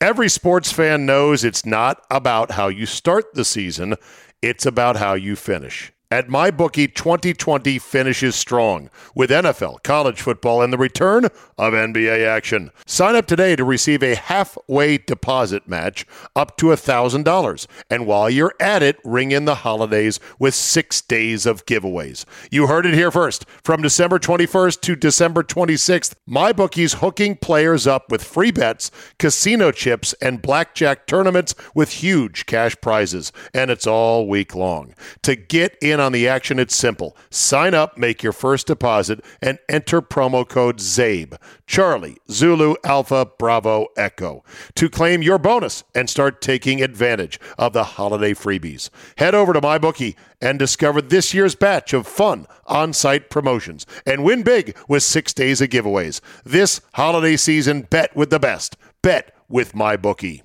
Every sports fan knows it's not about how you start the season, it's about how you finish. At MyBookie, 2020 finishes strong with NFL, college football, and the return of NBA action. Sign up today to receive a halfway deposit match up to $1,000. And while you're at it, ring in the holidays with six days of giveaways. You heard it here first. From December 21st to December 26th, MyBookie's hooking players up with free bets, casino chips, and blackjack tournaments with huge cash prizes. And it's all week long. To get in on the action, it's simple. Sign up, make your first deposit, and enter promo code CZABE, Charlie, Zulu, Alpha, Bravo, Echo, to claim your bonus and start taking advantage of the holiday freebies. Head over to MyBookie and discover this year's batch of fun on site promotions and win big with six days of giveaways. This holiday season, bet with the best. Bet with MyBookie.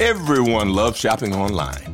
Everyone loves shopping online.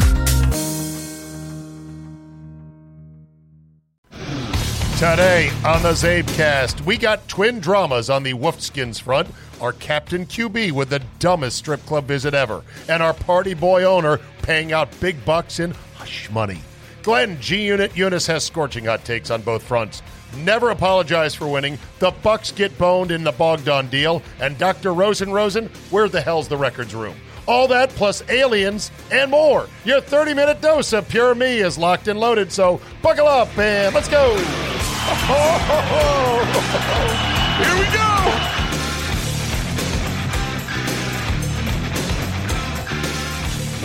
Today on the Czabecast, we got twin dramas on the Wolfskins front. Our Captain QB with the dumbest strip club visit ever, and our party boy owner paying out big bucks in hush money. Glenn G Unit Younes has scorching hot takes on both fronts. Never apologize for winning. The Bucks get boned in the Bogdan deal, and Dr. Rosen Rosen, where the hell's the records room? All that plus aliens and more. Your 30 minute dose of pure me is locked and loaded, so buckle up and let's go. Here we go.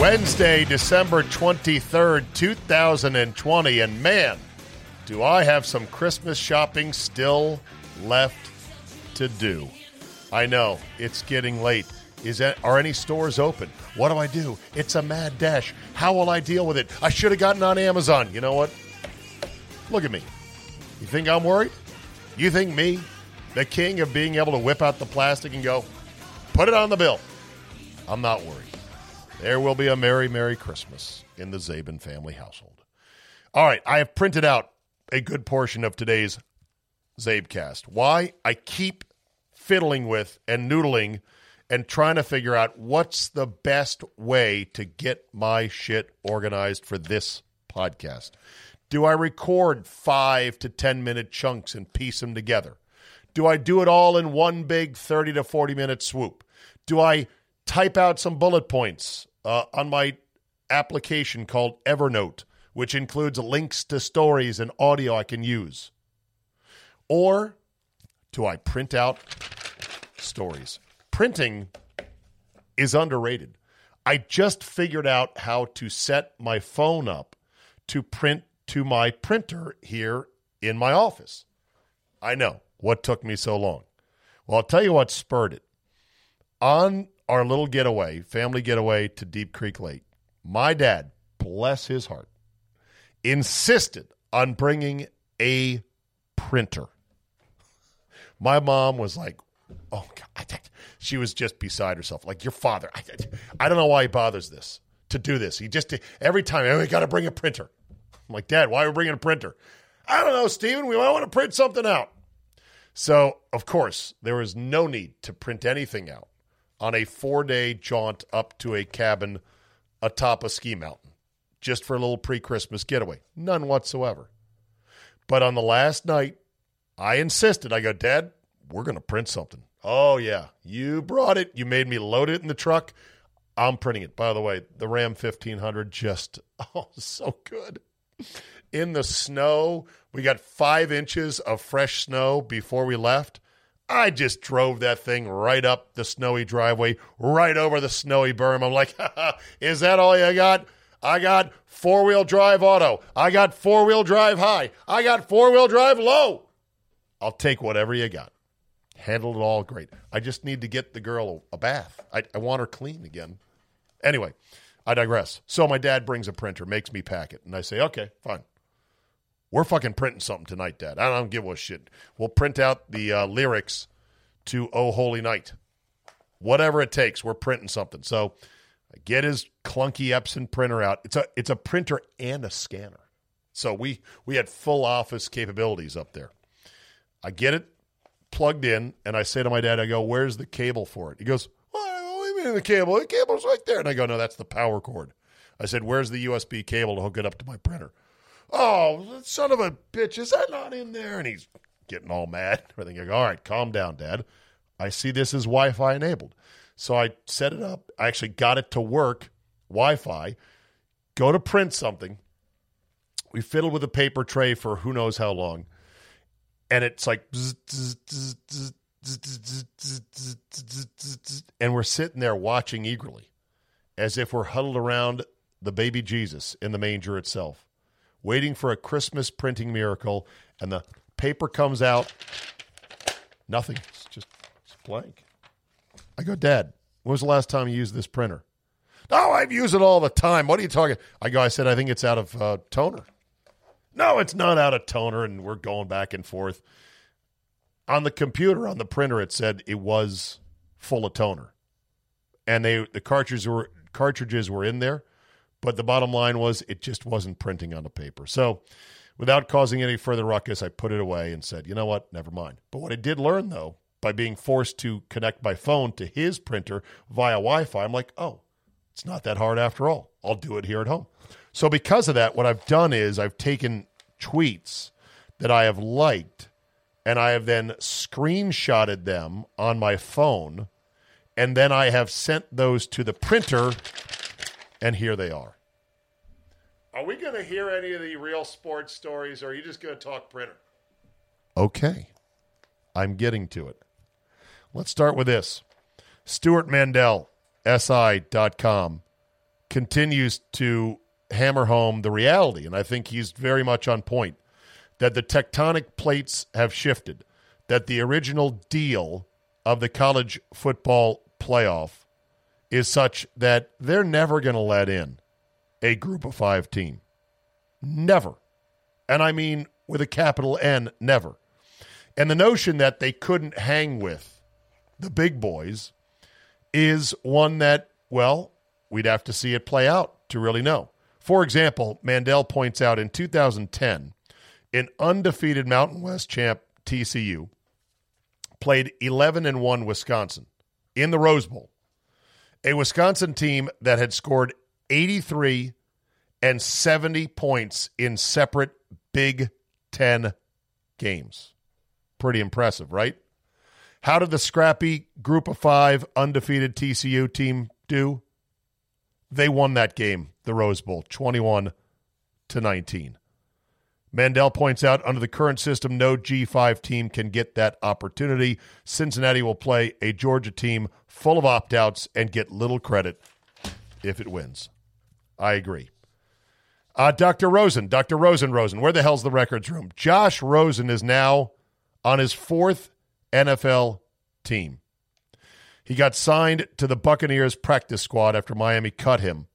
Wednesday, December 23rd, 2020. And man, do I have some Christmas shopping still left to do. I know it's getting late. Is that, are any stores open? What do I do? It's a mad dash. How will I deal with it? I should have gotten on Amazon. You know what? Look at me. You think I'm worried? You think me, the king of being able to whip out the plastic and go, put it on the bill? I'm not worried. There will be a Merry, Merry Christmas in the Czaban family household. All right, I have printed out a good portion of today's Czabecast. Why? I keep fiddling with and noodling and trying to figure out what's the best way to get my shit organized for this podcast. Do I record five to 10 minute chunks and piece them together? Do I do it all in one big 30 to 40 minute swoop? Do I type out some bullet points uh, on my application called Evernote, which includes links to stories and audio I can use? Or do I print out stories? Printing is underrated. I just figured out how to set my phone up to print to my printer here in my office. I know what took me so long. Well, I'll tell you what spurred it. On our little getaway, family getaway to Deep Creek Lake, my dad, bless his heart, insisted on bringing a printer. My mom was like, oh, God. She was just beside herself. Like, your father, I, don't know why he bothers this to do this. He just, every time, oh, we got to bring a printer. I'm like, Dad, why are we bringing a printer? I don't know, Steven. We might want to print something out. So, of course, there was no need to print anything out on a four day jaunt up to a cabin atop a ski mountain just for a little pre Christmas getaway. None whatsoever. But on the last night, I insisted. I go, Dad, we're going to print something. Oh, yeah. You brought it. You made me load it in the truck. I'm printing it. By the way, the Ram 1500 just, oh, so good. In the snow. We got five inches of fresh snow before we left. I just drove that thing right up the snowy driveway, right over the snowy berm. I'm like, is that all you got? I got four wheel drive auto. I got four wheel drive high. I got four wheel drive low. I'll take whatever you got. Handled it all great. I just need to get the girl a bath. I, I want her clean again. Anyway, I digress. So my dad brings a printer, makes me pack it, and I say, okay, fine. We're fucking printing something tonight, Dad. I don't give a shit. We'll print out the uh, lyrics to "Oh Holy Night." Whatever it takes, we're printing something. So I get his clunky Epson printer out. It's a it's a printer and a scanner. So we we had full office capabilities up there. I get it plugged in, and I say to my dad, I go, "Where's the cable for it?" He goes, "What do you mean the cable? The cable's right there." And I go, "No, that's the power cord." I said, "Where's the USB cable to hook it up to my printer?" Oh, son of a bitch, is that not in there? And he's getting all mad. Everything. I go, all right, calm down, Dad. I see this is Wi Fi enabled. So I set it up. I actually got it to work Wi Fi. Go to print something. We fiddled with a paper tray for who knows how long. And it's like, and we're sitting there watching eagerly as if we're huddled around the baby Jesus in the manger itself waiting for a Christmas printing miracle, and the paper comes out. Nothing. It's just it's blank. I go, Dad, when was the last time you used this printer? Oh, I've used it all the time. What are you talking? I go, I said, I think it's out of uh, toner. No, it's not out of toner, and we're going back and forth. On the computer, on the printer, it said it was full of toner, and they the cartridges were cartridges were in there, but the bottom line was it just wasn't printing on the paper. So, without causing any further ruckus, I put it away and said, you know what, never mind. But what I did learn, though, by being forced to connect my phone to his printer via Wi Fi, I'm like, oh, it's not that hard after all. I'll do it here at home. So, because of that, what I've done is I've taken tweets that I have liked and I have then screenshotted them on my phone. And then I have sent those to the printer and here they are. Are we going to hear any of the real sports stories, or are you just going to talk printer? Okay. I'm getting to it. Let's start with this. Stewart Mandel, SI.com, continues to hammer home the reality, and I think he's very much on point, that the tectonic plates have shifted, that the original deal of the college football playoff is such that they're never going to let in a group of five team. Never. And I mean with a capital N, never. And the notion that they couldn't hang with the big boys is one that, well, we'd have to see it play out to really know. For example, Mandel points out in 2010, an undefeated Mountain West champ TCU played 11 and 1 Wisconsin in the Rose Bowl a Wisconsin team that had scored 83 and 70 points in separate Big Ten games. Pretty impressive, right? How did the scrappy group of five undefeated TCU team do? They won that game, the Rose Bowl, 21 to 19. Mandel points out under the current system, no G5 team can get that opportunity. Cincinnati will play a Georgia team full of opt outs and get little credit if it wins. I agree. Uh, Dr. Rosen, Dr. Rosen, Rosen, where the hell's the records room? Josh Rosen is now on his fourth NFL team. He got signed to the Buccaneers practice squad after Miami cut him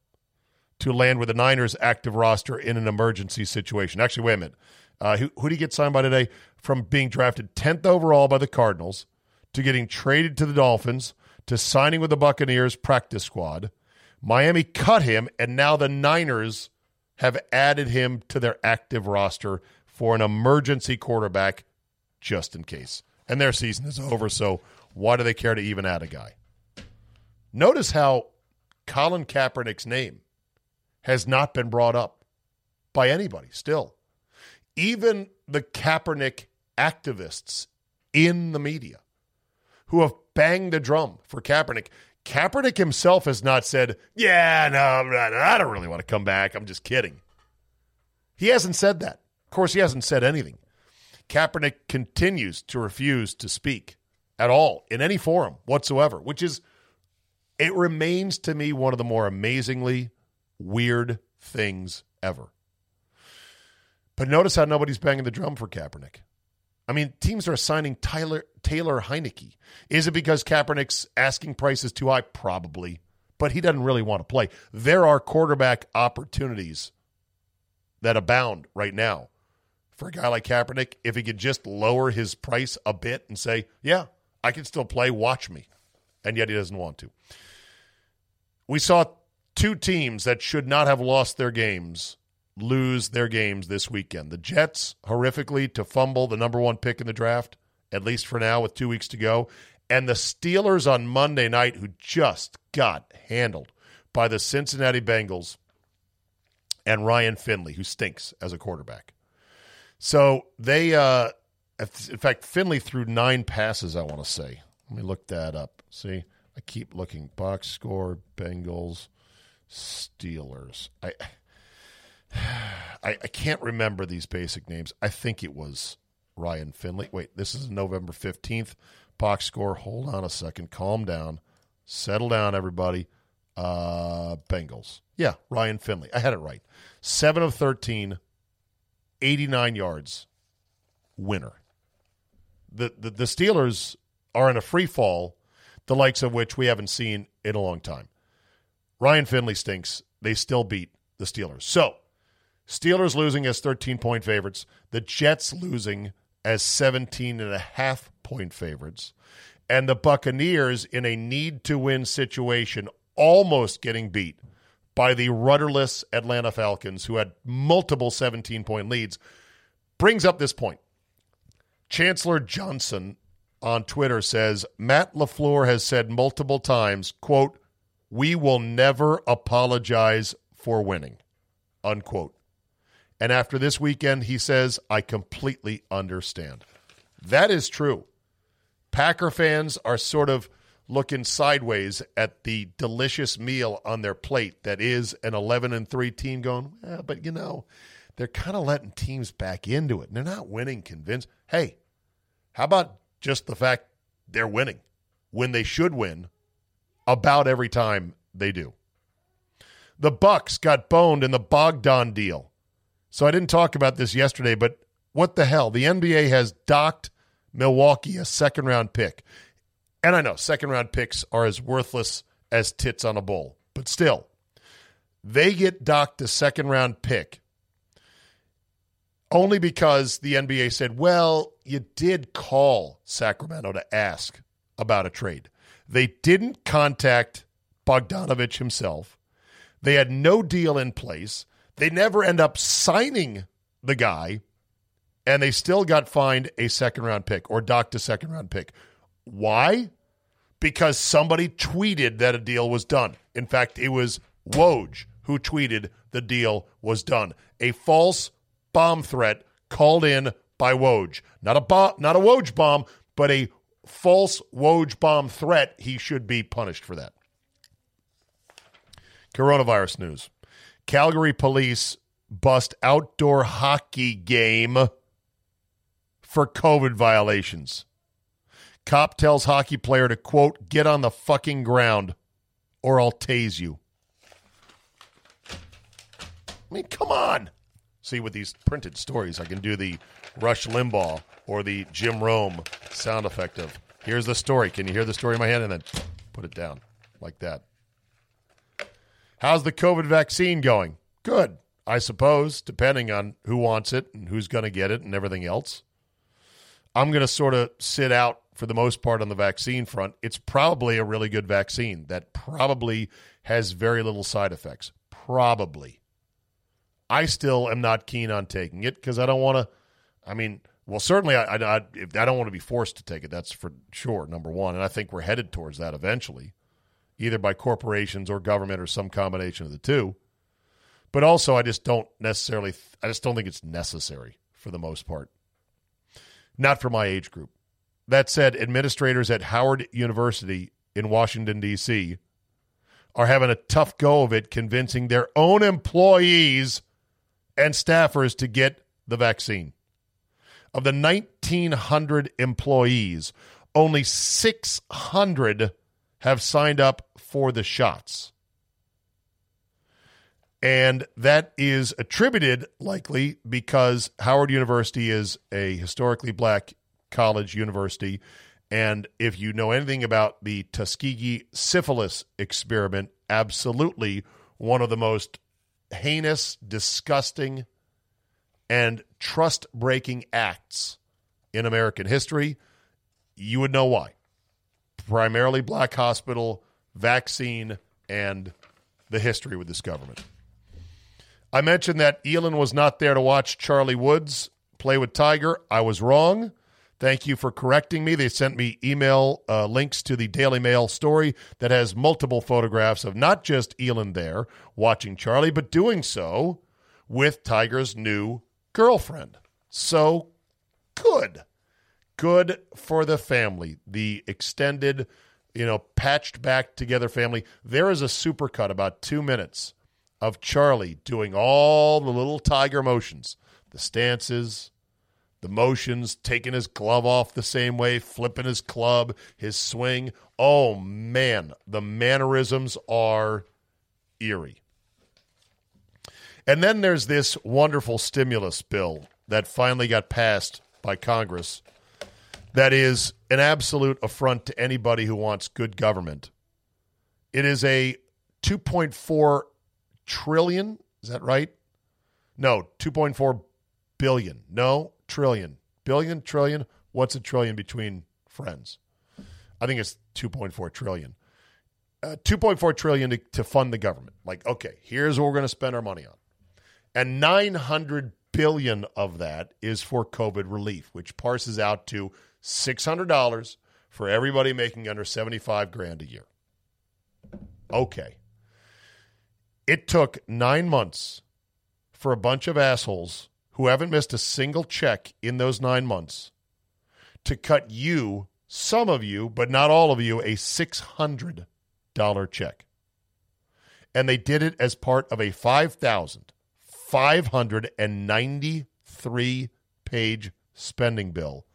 to land with the Niners active roster in an emergency situation. Actually, wait a minute. Uh, who, who did he get signed by today? From being drafted 10th overall by the Cardinals to getting traded to the Dolphins to signing with the Buccaneers practice squad. Miami cut him, and now the Niners have added him to their active roster for an emergency quarterback just in case. And their season is over, so why do they care to even add a guy? Notice how Colin Kaepernick's name has not been brought up by anybody still. Even the Kaepernick activists in the media who have banged the drum for Kaepernick. Kaepernick himself has not said, Yeah, no, I don't really want to come back. I'm just kidding. He hasn't said that. Of course, he hasn't said anything. Kaepernick continues to refuse to speak at all in any forum whatsoever, which is, it remains to me one of the more amazingly weird things ever. But notice how nobody's banging the drum for Kaepernick. I mean, teams are assigning Tyler Taylor Heinicke. Is it because Kaepernick's asking price is too high? Probably, but he doesn't really want to play. There are quarterback opportunities that abound right now for a guy like Kaepernick. If he could just lower his price a bit and say, "Yeah, I can still play. Watch me," and yet he doesn't want to. We saw two teams that should not have lost their games lose their games this weekend. The Jets, horrifically, to fumble the number one pick in the draft, at least for now, with two weeks to go. And the Steelers on Monday night, who just got handled by the Cincinnati Bengals and Ryan Finley, who stinks as a quarterback. So they, uh, in fact, Finley threw nine passes, I want to say. Let me look that up. See, I keep looking. Box score, Bengals, Steelers. I I, I can't remember these basic names. I think it was Ryan Finley. Wait, this is November 15th. Box score. Hold on a second. Calm down. Settle down, everybody. Uh, Bengals. Yeah, Ryan Finley. I had it right. 7 of 13, 89 yards. Winner. The, the, the Steelers are in a free fall, the likes of which we haven't seen in a long time. Ryan Finley stinks. They still beat the Steelers. So, Steelers losing as 13 point favorites, the Jets losing as 17 and a half point favorites, and the Buccaneers in a need to win situation almost getting beat by the rudderless Atlanta Falcons, who had multiple 17 point leads, brings up this point. Chancellor Johnson on Twitter says Matt LaFleur has said multiple times, quote, we will never apologize for winning, unquote. And after this weekend, he says, I completely understand. That is true. Packer fans are sort of looking sideways at the delicious meal on their plate that is an 11 and 3 team going, eh, but you know, they're kind of letting teams back into it. And they're not winning convinced. Hey, how about just the fact they're winning when they should win about every time they do? The Bucks got boned in the Bogdan deal. So I didn't talk about this yesterday, but what the hell? The NBA has docked Milwaukee a second round pick. And I know second round picks are as worthless as tits on a bull, but still, they get docked a second round pick only because the NBA said, well, you did call Sacramento to ask about a trade. They didn't contact Bogdanovic himself. They had no deal in place. They never end up signing the guy, and they still got fined a second round pick or docked a second round pick. Why? Because somebody tweeted that a deal was done. In fact, it was Woj who tweeted the deal was done. A false bomb threat called in by Woj. Not a not a Woj bomb, but a false Woj bomb threat. He should be punished for that. Coronavirus news. Calgary police bust outdoor hockey game for COVID violations. Cop tells hockey player to, quote, get on the fucking ground or I'll tase you. I mean, come on. See, with these printed stories, I can do the Rush Limbaugh or the Jim Rome sound effect of, here's the story. Can you hear the story in my head? And then put it down like that. How's the COVID vaccine going? Good, I suppose, depending on who wants it and who's going to get it and everything else. I'm going to sort of sit out for the most part on the vaccine front. It's probably a really good vaccine that probably has very little side effects. Probably. I still am not keen on taking it because I don't want to. I mean, well, certainly I, I, I don't want to be forced to take it. That's for sure, number one. And I think we're headed towards that eventually either by corporations or government or some combination of the two. But also, I just don't necessarily, I just don't think it's necessary for the most part. Not for my age group. That said, administrators at Howard University in Washington, D.C. are having a tough go of it convincing their own employees and staffers to get the vaccine. Of the 1,900 employees, only 600 have signed up for the shots. And that is attributed likely because Howard University is a historically black college university. And if you know anything about the Tuskegee syphilis experiment, absolutely one of the most heinous, disgusting, and trust breaking acts in American history. You would know why. Primarily black hospital, vaccine, and the history with this government. I mentioned that Elin was not there to watch Charlie Woods play with Tiger. I was wrong. Thank you for correcting me. They sent me email uh, links to the Daily Mail story that has multiple photographs of not just Elin there watching Charlie, but doing so with Tiger's new girlfriend. So good. Good for the family. The extended, you know, patched back together family. There is a supercut about two minutes of Charlie doing all the little tiger motions, the stances, the motions, taking his glove off the same way, flipping his club, his swing. Oh man, the mannerisms are eerie. And then there's this wonderful stimulus bill that finally got passed by Congress that is an absolute affront to anybody who wants good government. It is a 2.4 trillion. Is that right? No, 2.4 billion. No, trillion. Billion, trillion. What's a trillion between friends? I think it's 2.4 trillion. Uh, 2.4 trillion to, to fund the government. Like, okay, here's what we're going to spend our money on. And 900 billion of that is for COVID relief, which parses out to $600 for everybody making under 75 grand a year. Okay. It took nine months for a bunch of assholes who haven't missed a single check in those nine months to cut you, some of you, but not all of you, a $600 check. And they did it as part of a 5,593 page spending bill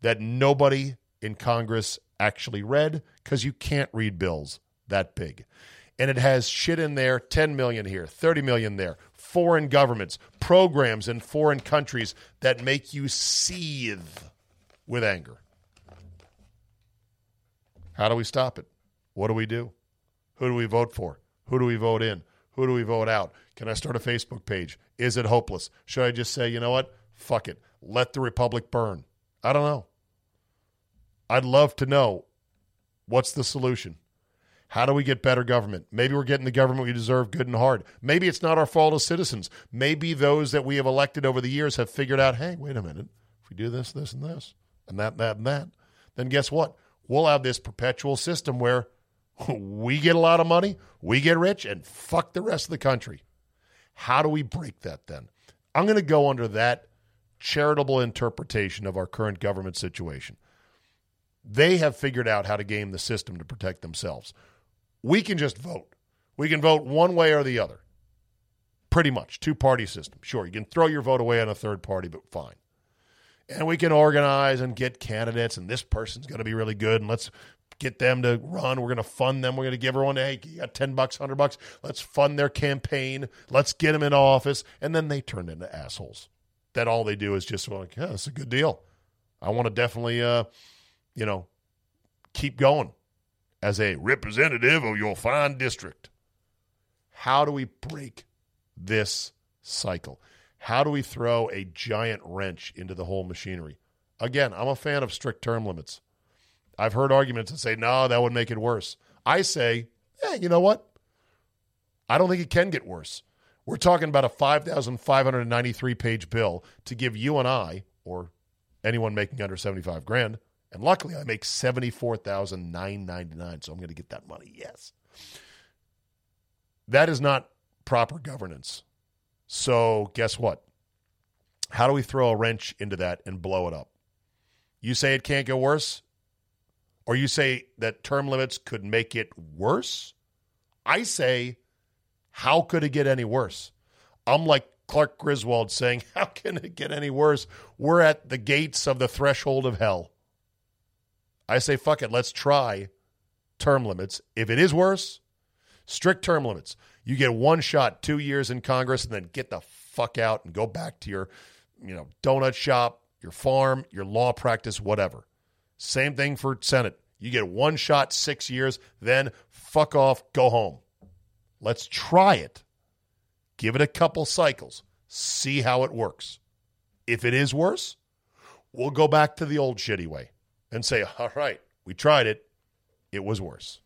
that nobody in Congress actually read because you can't read bills that big. And it has shit in there 10 million here 30 million there foreign governments programs in foreign countries that make you seethe with anger. How do we stop it? What do we do? Who do we vote for? Who do we vote in who do we vote out can i start a facebook page is it hopeless should i just say you know what fuck it let the republic burn i don't know i'd love to know what's the solution how do we get better government? Maybe we're getting the government we deserve good and hard. Maybe it's not our fault as citizens. Maybe those that we have elected over the years have figured out, hey, wait a minute. If we do this, this, and this, and that, that, and that, then guess what? We'll have this perpetual system where we get a lot of money, we get rich, and fuck the rest of the country. How do we break that then? I'm going to go under that charitable interpretation of our current government situation. They have figured out how to game the system to protect themselves. We can just vote. We can vote one way or the other. Pretty much. Two party system. Sure, you can throw your vote away on a third party, but fine. And we can organize and get candidates, and this person's going to be really good, and let's get them to run. We're going to fund them. We're going to give everyone, hey, you got 10 bucks, 100 bucks. Let's fund their campaign. Let's get them in office. And then they turn into assholes. That all they do is just like, yeah, it's a good deal. I want to definitely, uh, you know, keep going as a representative of your fine district. How do we break this cycle? How do we throw a giant wrench into the whole machinery? Again, I'm a fan of strict term limits. I've heard arguments that say, no, that would make it worse. I say, hey, you know what? I don't think it can get worse. We're talking about a 5,593 page bill to give you and I, or anyone making under 75 grand, and luckily, I make seventy four thousand nine ninety nine, so I'm going to get that money. Yes, that is not proper governance. So guess what? How do we throw a wrench into that and blow it up? You say it can't get worse, or you say that term limits could make it worse. I say, how could it get any worse? I'm like Clark Griswold saying, How can it get any worse? We're at the gates of the threshold of hell. I say, fuck it, let's try term limits. If it is worse, strict term limits. You get one shot, two years in Congress, and then get the fuck out and go back to your, you know, donut shop, your farm, your law practice, whatever. Same thing for Senate. You get one shot, six years, then fuck off, go home. Let's try it. Give it a couple cycles. See how it works. If it is worse, we'll go back to the old shitty way and say, all right, we tried it. It was worse.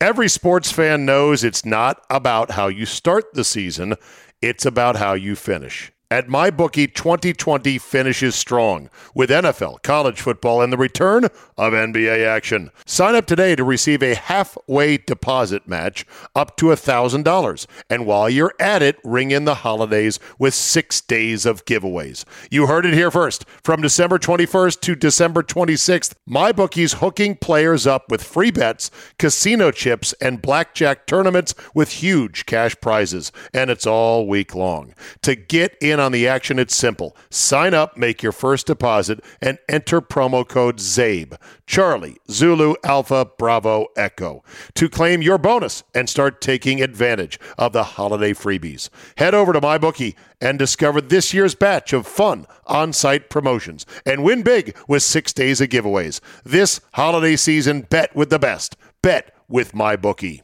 Every sports fan knows it's not about how you start the season, it's about how you finish. At MyBookie, 2020 finishes strong with NFL, college football, and the return of NBA action. Sign up today to receive a halfway deposit match up to $1,000. And while you're at it, ring in the holidays with six days of giveaways. You heard it here first. From December 21st to December 26th, MyBookie's hooking players up with free bets, casino chips, and blackjack tournaments with huge cash prizes. And it's all week long. To get in on the action, it's simple. Sign up, make your first deposit, and enter promo code CZABE, Charlie, Zulu, Alpha, Bravo, Echo, to claim your bonus and start taking advantage of the holiday freebies. Head over to MyBookie and discover this year's batch of fun on site promotions and win big with six days of giveaways. This holiday season, bet with the best. Bet with MyBookie.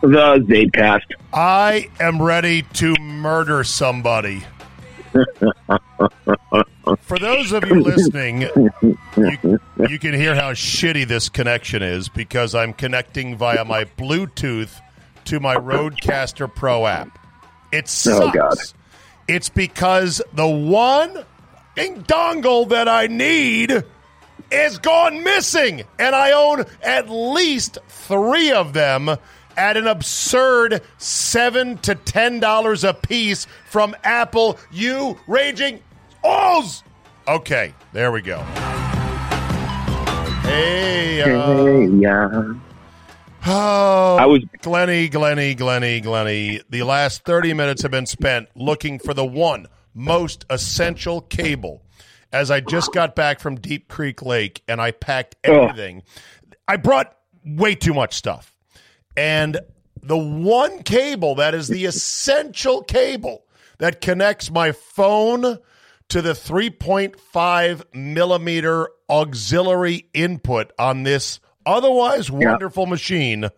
The Czabecast. I am ready to murder somebody. For those of you listening, you, you can hear how shitty this connection is because I'm connecting via my Bluetooth to my RODECaster Pro app. It oh, sucks. Oh, God. It's because the one dongle that I need is gone missing, and I own at least three of them at an absurd seven to ten dollars a piece from Apple. You raging Oz. Okay, there we go. Hey, uh, Hey, yeah. oh, I was- Glenny, Glenny, Glenny, Glenny. The last thirty minutes have been spent looking for the one most essential cable. As I just got back from Deep Creek Lake and I packed everything, I brought way too much stuff. And the one cable that is the essential cable that connects my phone to the 3.5 millimeter auxiliary input on this otherwise wonderful machine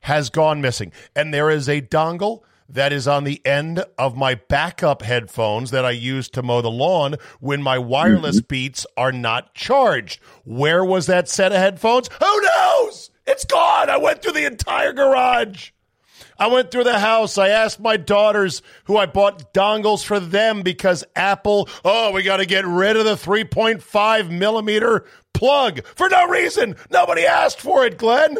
has gone missing. And there is a dongle that is on the end of my backup headphones that I use to mow the lawn when my wireless mm-hmm. beats are not charged. Where was that set of headphones? Who knows? It's gone. I went through the entire garage. I went through the house. I asked my daughters who I bought dongles for them because Apple, oh, we got to get rid of the 3.5 millimeter plug for no reason. Nobody asked for it, Glenn.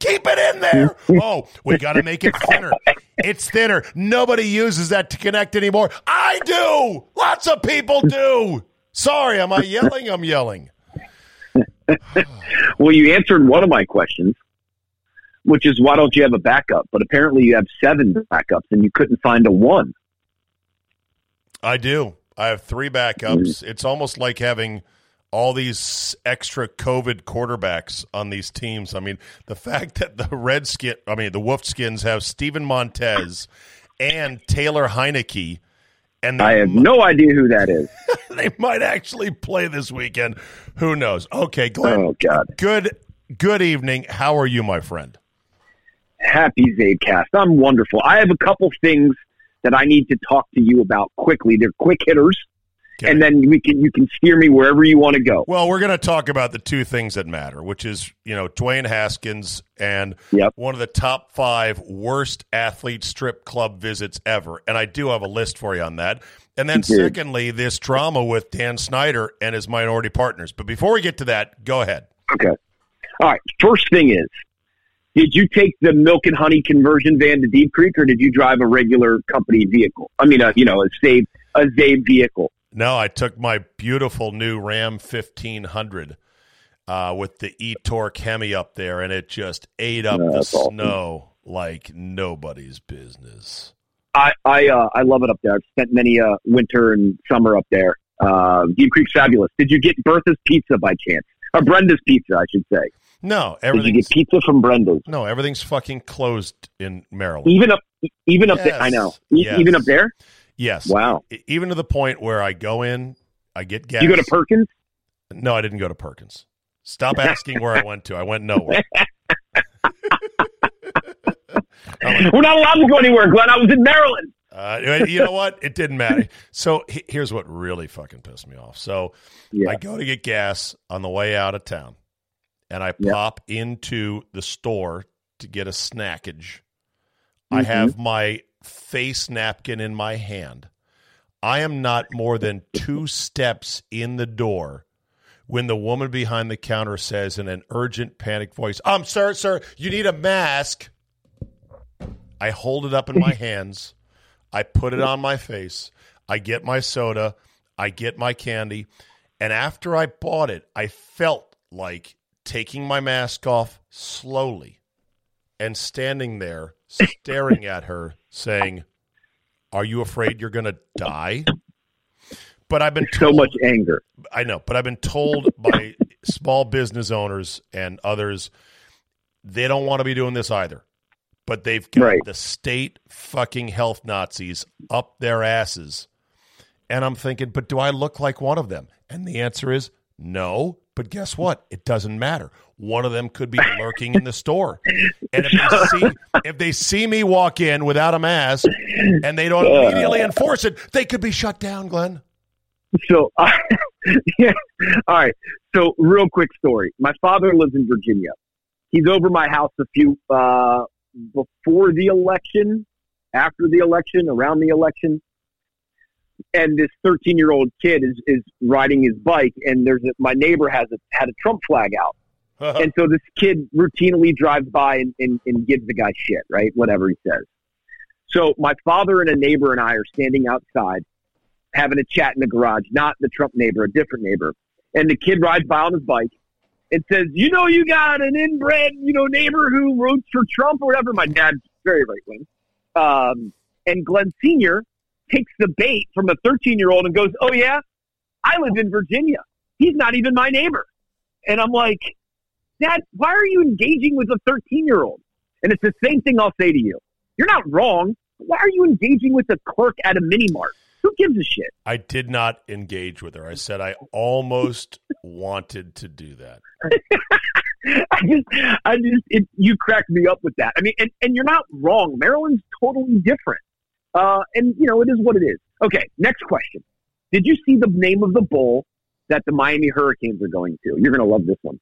Keep it in there. Oh, we got to make it thinner. It's thinner. Nobody uses that to connect anymore. I do. Lots of people do. Sorry, am I yelling? I'm yelling. Well, you answered one of my questions, which is why don't you have a backup? But apparently you have seven backups and you couldn't find a one. I do. I have three backups. Mm-hmm. It's almost like having all these extra COVID quarterbacks on these teams. I mean, the fact that the Redskin, I mean, the Wolfskins have Steven Montez and Taylor Heinicke, and I have no idea who that is. they might actually play this weekend. Who knows? Okay, Glenn. Oh, God. Good. Good evening. How are you, my friend? Happy Czabecast. I'm wonderful. I have a couple things that I need to talk to you about quickly. They're quick hitters, Okay. and then we can you can steer me wherever you want to go. Well, we're going to talk about the two things that matter, which is, you know, Dwayne Haskins and Yep. one of the top five worst athlete strip club visits ever. And I do have a list for you on that. And then, secondly, this drama with Dan Snyder and his minority partners. But before we get to that, go ahead. Okay. All right. First thing is, Did you take the milk and honey conversion van to Deep Creek, or did you drive a regular company vehicle? I mean, a, you know, a Czabe a Czabe vehicle. No, I took my beautiful new Ram fifteen hundred uh, with the e torque Hemi up there, and it just ate up Yeah, the awesome. snow like nobody's business. I I uh, I love it up there. I've spent many uh, winter and summer up there. Uh, Deep Creek's fabulous. Did you get Bertha's Pizza by chance? Or Brenda's Pizza, I should say. No, Did you get pizza from Brenda's? no, everything's fucking closed in Maryland. Even up, even up there. I know. E- Yes. Even up there. Yes, Wow. Even to the point where I go in, I get gas. You go to Perkins. No, I didn't go to Perkins. Stop asking where I went to. I went nowhere. Like, We're not allowed to go anywhere, Glenn. I was in Maryland. uh, you know what? It didn't matter. So he- here's what really fucking pissed me off. So Yeah. I go to get gas on the way out of town, and I Yeah. pop into the store to get a snackage. I Mm-hmm. have my face napkin in my hand. I am not more than two steps in the door when the woman behind the counter says in an urgent, panicked voice, Um, sir, sir, you need a mask. I hold it up in my hands. I put it on my face. I get my soda. I get my candy. And after I bought it, I felt like taking my mask off slowly and standing there staring at her saying, Are you afraid you're going to die? But I've been So much anger. I know, but I've been told by small business owners and others they don't want to be doing this either. But they've got Right. the state fucking health Nazis up their asses. And I'm thinking, but do I look like one of them? And the answer is no. But guess what? It doesn't matter. One of them could be lurking in the store. And if they see if they see me walk in without a mask and they don't immediately enforce it, they could be shut down, Glenn. So, yeah. All right. So, real quick story. My father lives in Virginia. He's over my house a few uh, before the election, after the election, around the election. And this 13 year old kid is, is riding his bike, and there's a, my neighbor has a, had a Trump flag out. and so this kid routinely drives by and, and, and gives the guy shit, right? Whatever he says. So my father and a neighbor and I are standing outside having a chat in the garage, not the Trump neighbor, a different neighbor. And the kid rides by on his bike and says, You know, you got an inbred, you know, neighbor who votes for Trump or whatever. My dad's very right wing. Um, and Glenn Sr. takes the bait from a 13 year old and goes, Oh, yeah, I live in Virginia. He's not even my neighbor. And I'm like, Dad, why are you engaging with a 13 year old? And it's the same thing I'll say to you. You're not wrong. Why are you engaging with a clerk at a mini mart? Who gives a shit? I did not engage with her. I said I almost wanted to do that. I just, I just, it, you cracked me up with that. I mean, and, and you're not wrong. Maryland's totally different. Uh, and you know, it is what it is. Okay. Next question. Did you see the name of the bowl that the Miami Hurricanes are going to? You're going to love this one.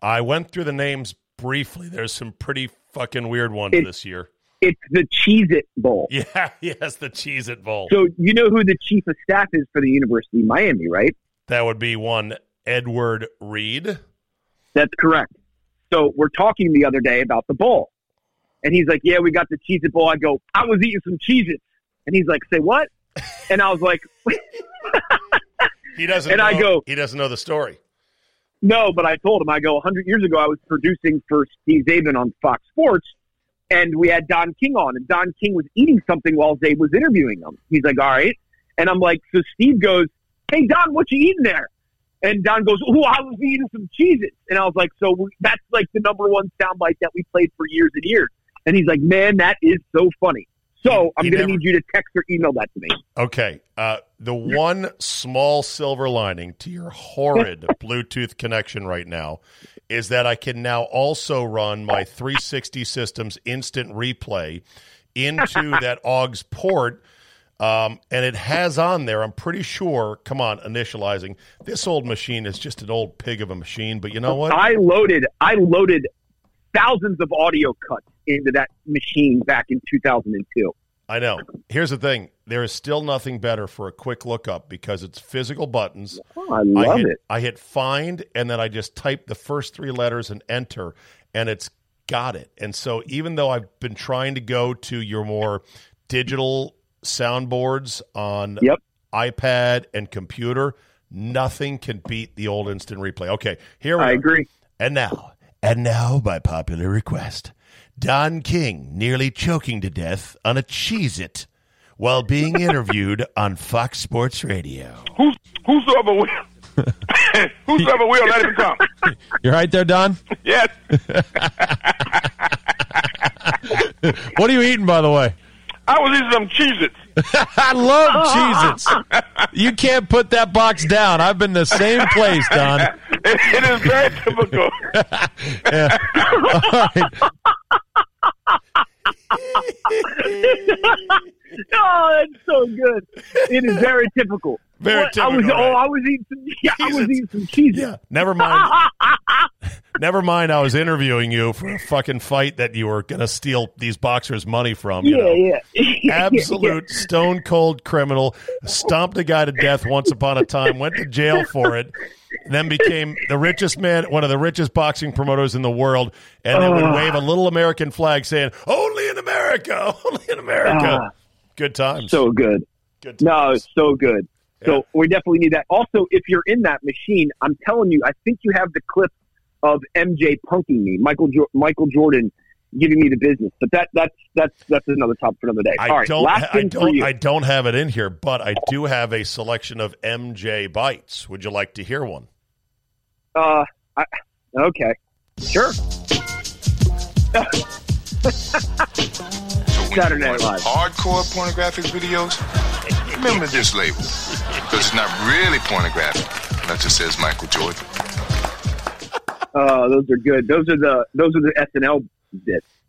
I went through the names briefly. There's some pretty fucking weird ones It- this year. It's the Cheez It Bowl. Yeah, yes, the Cheez It Bowl. So you know who the chief of staff is for the University of Miami, right? that would be one Edward Reed. That's correct. So we're talking the other day about the bowl. And he's like, Yeah, we got the Cheez It Bowl. I go, I was eating some Cheez Its. And he's like, Say what? And I was like, He doesn't And know, I go- he doesn't know the story. No, but I told him, I go, 100 years ago, I was producing for Steve Czaban on Fox Sports. And we had Don King on, and Don King was eating something while Czabe was interviewing him. He's like, All right. And I'm like, So Steve goes, Hey, Don, what you eating there? And Don goes, Oh, I was eating some Cheez Its. And I was like, So we, that's like the number one soundbite that we played for years and years. And he's like, Man, that is so funny. So I'm going to need you to text or email that to me. Okay. Uh, the one small silver lining to your horrid Bluetooth connection right now is that I can now also run my 360 systems instant replay into that AUX port. Um, and it has on there, I'm pretty sure, come on, initializing. This old machine is just an old pig of a machine, but you know what? I loaded I loaded thousands of audio cuts into that machine back in 2002. I know. Here's the thing there is still nothing better for a quick lookup because it's physical buttons. Oh, I love hit, it. I hit find and then I just type the first three letters and enter, and it's got it. And so even though I've been trying to go to your more digital soundboards on Yep. iPad and computer, nothing can beat the old instant replay. Okay, here we I are. agree. And now, and now, by popular request, Don King nearly choking to death on a Cheez It while being interviewed on Fox Sports Radio. Who's whosoever will, whosoever will, let him come. You're right there, Don. Yes, What are you eating, by the way? I was eating some Cheez-Its. I love Cheez-Its. You can't put that box down. I've been the same place, Don. It, it is very typical. All right. Oh, that's so good. It is very typical. Very What? I was, typical, oh. I was eating some. Yeah, I was eating some cheese. Yeah, never mind. never mind. I was interviewing you for a fucking fight that you were going to steal these boxers' money from. You Yeah, know? yeah. absolute stone cold criminal. Stomped a guy to death once upon a time. Went to jail for it. Then became the richest man, one of the richest boxing promoters in the world, and then would Oh. wave a little American flag saying, "Only in America, only in America." Ah. Good times. So good. good. Times. No, so good. Yeah. So we definitely need that. Also, if you're in that machine, I'm telling you, I think you have the clip of MJ punking me, Michael jo- Michael Jordan giving me the business. But that that's that's that's another topic for another day. I All right, don't. last I thing for don't. you. I don't have it in here, but I do have a selection of MJ bites. Would you like to hear one? Uh, I, okay, sure. Saturday Night Live. hardcore pornographic videos, remember this label. Because it's not really pornographic That just says Michael Jordan. Uh, those are good. Those are the those are the SNL bits.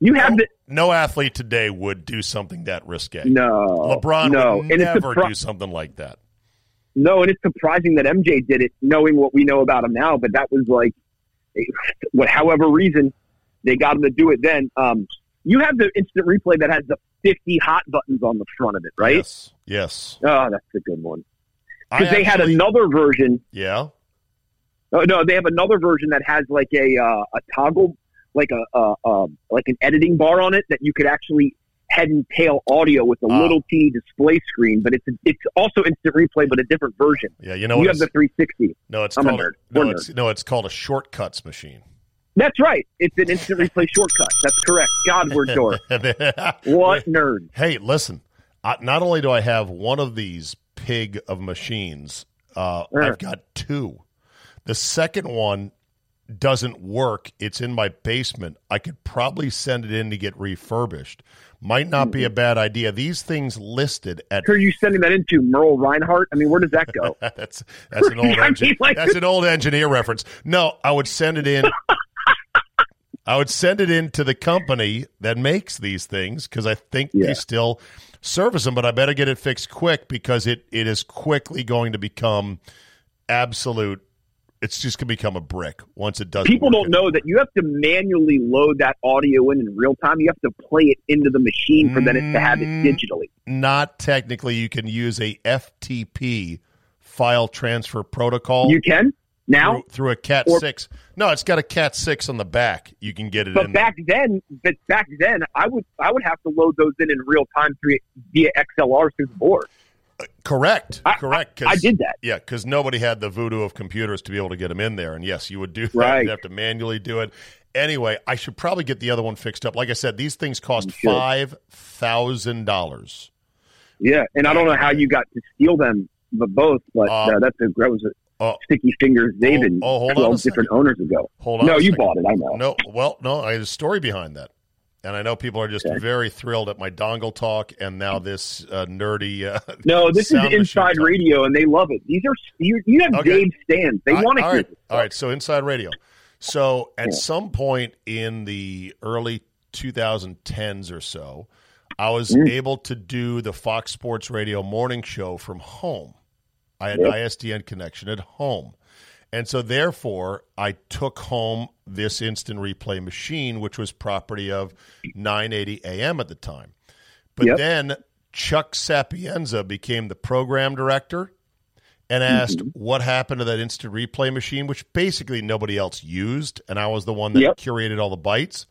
You have the no athlete today would do something that risque. no LeBron no, would and never surpri- do something like that. No, and it's surprising that MJ did it, knowing what we know about him now. But that was like, what, however reason they got him to do it. Then um, you have the instant replay that has the fifty hot buttons on the front of it, right? Yes. Yes. Oh, that's a good one. Because they had another version. Yeah. Oh, no, they have another version that has like a uh, a toggle, like a uh, uh, like an editing bar on it that you could actually head and tail audio with a Ah. little T display screen. But it's it's also instant replay, but a different version. Yeah. You know you what? have the 360. no, it's I'm a called nerd. no, We're it's no, it's called a shortcuts machine. That's right. It's an instant replay shortcut. That's correct. God, we're dork. What nerd? Hey, listen. I, not only do I have one of these pig of machines, uh, Sure. I've got two. The second one doesn't work. It's in my basement. I could probably send it in to get refurbished. Might not be a bad idea. These things listed at Who are you sending that into? Merle Reinhardt? I mean, where does that go? that's that's an old I mean, like- that's an old engineer reference. No, I would send it in. I would send it in to the company that makes these things because I think Yeah. they still service them, but I better get it fixed quick because it, it is quickly going to become absolute. It's just going to become a brick once it does. People don't know that you have to manually load that audio in in real time. You have to play it into the machine for then it to have it Mm. digitally. Not technically, you can use a FTP file transfer protocol. You can now, through, through a Cat Or- six. No, it's got a Cat six on the back. You can get it but in. back then, but back then, I would I would have to load those in in real time through via XLR through the board. Correct. I- Correct. I- I did that. Yeah, because nobody had the voodoo of computers to be able to get them in there. And yes, you would do that. Right. You'd have to manually do it. Anyway, I should probably get the other one fixed up. Like I said, these things cost five thousand dollars. Yeah, and I don't know how you got to steal them, but both. But Uh, uh, that's a that was a Oh, sticky fingers David oh, hold on a twelve different owners ago. hold on. No, you second. bought it. I know. No, well, no, I have a story behind that. And I know people are just Okay. very thrilled at my dongle talk and now this uh, nerdy. Uh, No, this is inside talk. radio, and they love it. These are you. You have Okay. Dave stands. They want to all hear. right, all right. So inside radio. So at Yeah. some point in the early 2010s or so, I was Mm. able to do the Fox Sports Radio morning show from home. I had Yep. ISDN connection at home. And so, therefore, I took home this instant replay machine, which was property of 980 AM at the time. But Yep. then Chuck Sapienza became the program director and asked Mm-hmm. what happened to that instant replay machine, which basically nobody else used. And I was the one that Yep. curated all the bytes.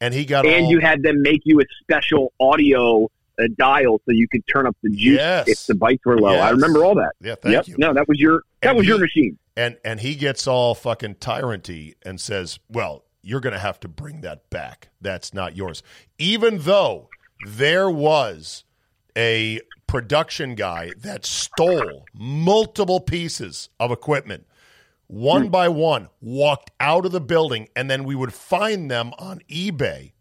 And he got and all, you had them make you a special audio uh, dial so you could turn up the juice Yes. if the bytes were low. I remember all that. Yeah, thank yep. you. No, that was your that And was your machine. And and he gets all fucking tyranty and says, "Well, you're going to have to bring that back. That's not yours." Even though there was a production guy that stole multiple pieces of equipment one Hmm. by one, walked out of the building, and then we would find them on eBay.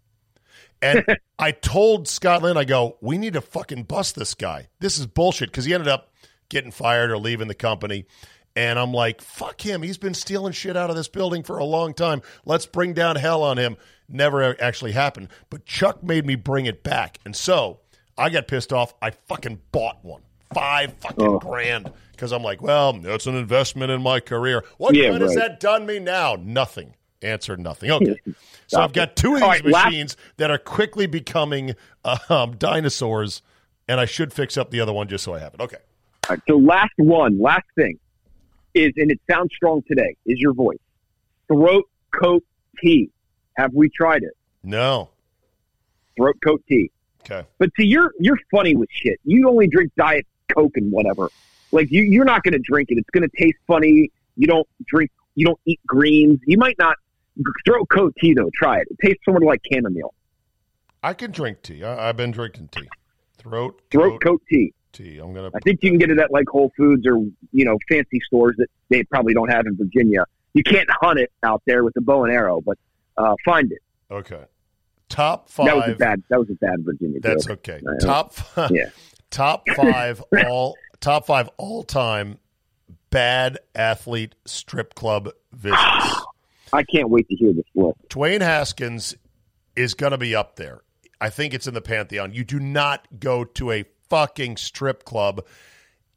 And I told Scott Lynn, I go, we need to fucking bust this guy. This is bullshit because he ended up getting fired or leaving the company. And I'm like, fuck him. He's been stealing shit out of this building for a long time. Let's bring down hell on him. Never actually happened. But Chuck made me bring it back. And so I got pissed off. I fucking bought one. Five fucking Oh. grand. Because I'm like, well, that's an investment in my career. What Yeah, good has that done me now? Nothing. Answer nothing. Okay. So I've got two of these right, last- machines that are quickly becoming um, dinosaurs, and I should fix up the other one just so I have it. Okay. All right, so last one, last thing is, and it sounds strong today, is your voice. Throat coat tea. Have we tried it? No. Throat coat tea. Okay. But see, you're you're funny with shit. You only drink diet coke and whatever. Like you, you're not going to drink it. It's going to taste funny. You don't drink. You don't eat greens. You might not throat coat tea though. Try it. It tastes sort of like chamomile. I can drink tea. I, I've been drinking tea. Throat Throat coat tea. Tea. I'm gonna. I think you can get it at like Whole Foods or you know fancy stores that they probably don't have in Virginia. You can't hunt it out there with the bow and arrow, but uh, find it. Okay. Top five. That was a bad. That was a bad Virginia. That's joke. okay. I. Top. Five, Yeah. Top five all. Top five all time bad athlete strip club visits. I can't wait to hear this list. Dwayne Haskins is going to be up there. I think it's in the pantheon. You do not go to a fucking strip club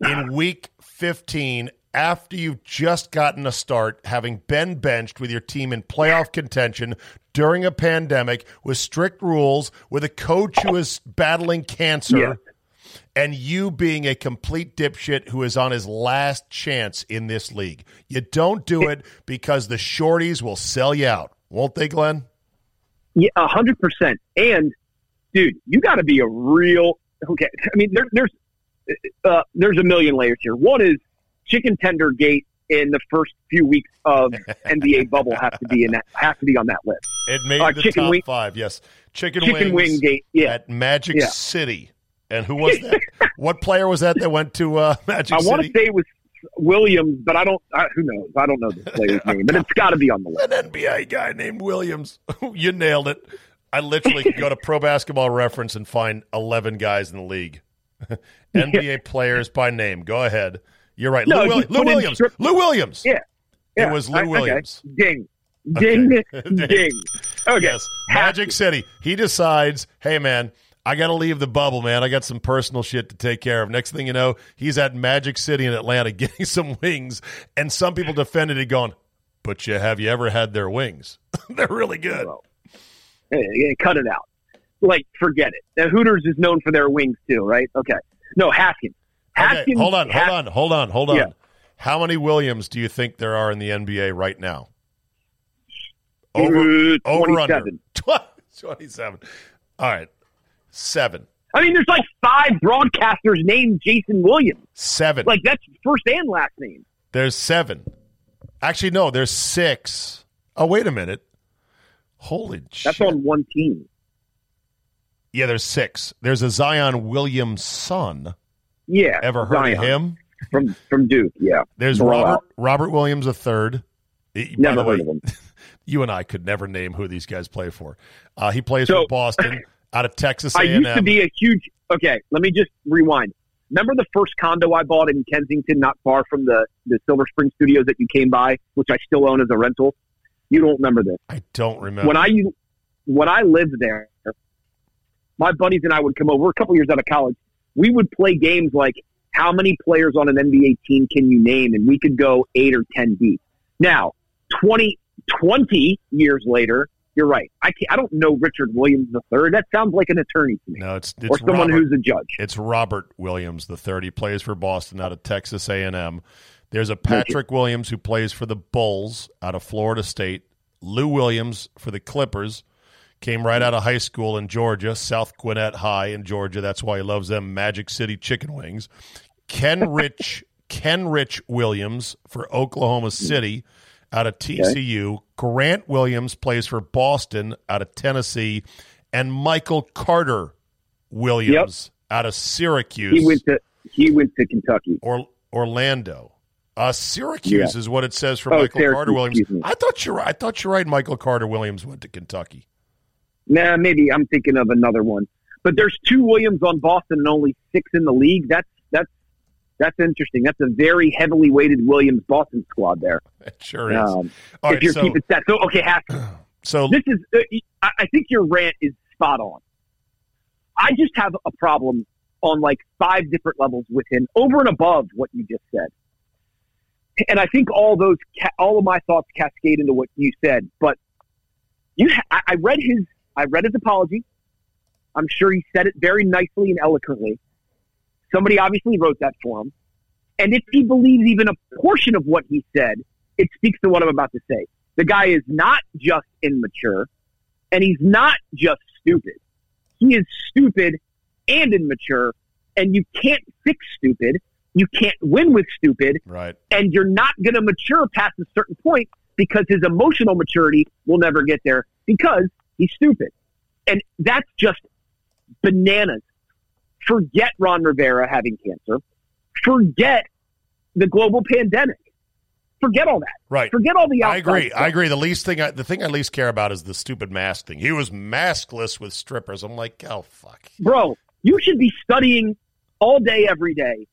in week 15 after you've just gotten a start, having been benched with your team in playoff contention during a pandemic with strict rules, with a coach who is battling cancer. Yeah. And you being a complete dipshit who is on his last chance in this league. You don't do it because the shorties will sell you out, won't they, Glenn? Yeah, a hundred percent. And dude, you got to be a real okay. I mean, there, there's uh, there's a million layers here. One is chicken tender gate in the first few weeks of NBA bubble have to be in that have to be on that list. It made Uh, the chicken top wing- five. Yes, chicken, Chicken wing gate. Yeah, at Magic Yeah. City. And who was that? what player was that that went to uh, Magic I want to City? say it was Williams, but I don't. I, who knows? I don't know this player's name, but it's got to be on the list. An NBA guy named Williams. you nailed it. I literally could go to Pro Basketball Reference and find eleven guys in the league. NBA players by name. Go ahead. You're right. No, Lou, Will- just Lou Williams. strip- Lou Williams. Yeah, yeah. It was Lou I- okay. Williams. Ding, ding, Okay. ding. Okay, Yes. Magic City. He decides, hey, man, I got to leave the bubble, man. I got some personal shit to take care of. Next thing you know, he's at Magic City in Atlanta getting some wings. And some people defended it going, but you have you ever had their wings? They're really good. Well, cut it out. Like, forget it. Now, Hooters is known for their wings too, right? Okay. No, Haskins. Okay, Haskins. hold on, hold on, hold on, hold on. Yeah. How many Williams do you think there are in the NBA right now? Uh, Over, over under. 27. 27. All right. Seven. I mean, there's like five broadcasters named Jason Williams. Seven. Like that's first and last name. There's seven. Actually, no, there's six. Oh, wait a minute. Holy That's shit. on one team. Yeah, there's six. There's a Zion Williamson. Yeah. Ever heard of him? From from Duke, yeah. There's. Robert Robert Williams a third. Never the way, heard of him. you and I could never name who these guys play for. Uh, he plays So- for Boston out of Texas I A&M. used to be a huge. Okay, let me just rewind. Remember the first condo I bought in Kensington, not far from the the Silver Spring Studios that you came by, which I still own as a rental. You don't remember this? I don't remember. When I when I lived there, my buddies and I would come over. A couple years out of college. We would play games like how many players on an NBA team can you name, and we could go eight or ten deep. Now, 20, 20 years later, you're right. I can't, I don't know Richard Williams III. That sounds like an attorney to me, no, it's or it's someone Robert, who's a judge. it's Robert Williams the third. He plays for Boston out of Texas A&M. There's a Patrick Williams who plays for the Bulls out of Florida State. Lou Williams for the Clippers. Came right out of high school in Georgia, South Gwinnett High in Georgia. That's why he loves them Magic City chicken wings. Ken Rich, Kenrich Williams for Oklahoma City out of TCU. Grant Williams plays for Boston out of Tennessee, and Michael Carter Williams out of Syracuse He went to he went to Kentucky. or Orlando. Uh, Syracuse is what it says for Oh, Michael Syracuse, Carter Williams. I thought you're right. I thought you're right. Michael Carter Williams went to Kentucky. Nah, maybe I'm thinking of another one. But there's two Williams on Boston and only six in the league. That's that's that's interesting. That's a very heavily weighted Williams Boston squad there. It sure is. Um, All if right, you're so, keeping stats. So okay, so this is. Uh, I think your rant is spot on. I just have a problem on like five different levels with him, over and above what you just said. And I think all those, all of my thoughts cascade into what you said. But you, ha- I read his, I read his apology. I'm sure he said it very nicely and eloquently. Somebody obviously wrote that for him. And if he believes even a portion of what he said, it speaks to what I'm about to say. The guy is not just immature, and he's not just stupid. He is stupid and immature, and you can't fix stupid. You can't win with stupid, right. and you're not going to mature past a certain point because his emotional maturity will never get there because he's stupid. And that's just bananas. Forget Ron Rivera having cancer. Forget the global pandemic. Forget all that. Right. Forget all the I agree. stuff. I agree. The least thing, I, the thing I least care about is the stupid mask thing. He was maskless with strippers. I'm like, oh fuck. bro, you should be studying all day, every day,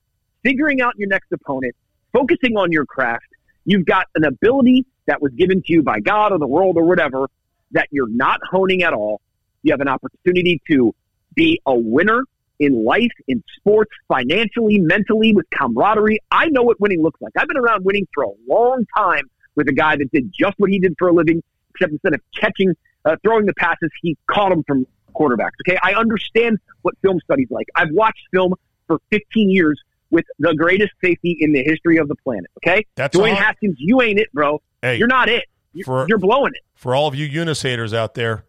figuring out your next opponent, focusing on your craft. You've got an ability that was given to you by God or the world or whatever that you're not honing at all. You have an opportunity to be a winner in life, in sports, financially, mentally, with camaraderie. I know what winning looks like. I've been around winning for a long time with a guy that did just what he did for a living, except instead of catching, uh, throwing the passes, he caught them from quarterbacks. Okay, I understand what film studies like. I've watched film for 15 years with the greatest safety in the history of the planet. Okay, That's Dwayne all- Haskins, you ain't it, bro. Hey. You're not it. You're, For- you're blowing it. For all of you Younes haters out there,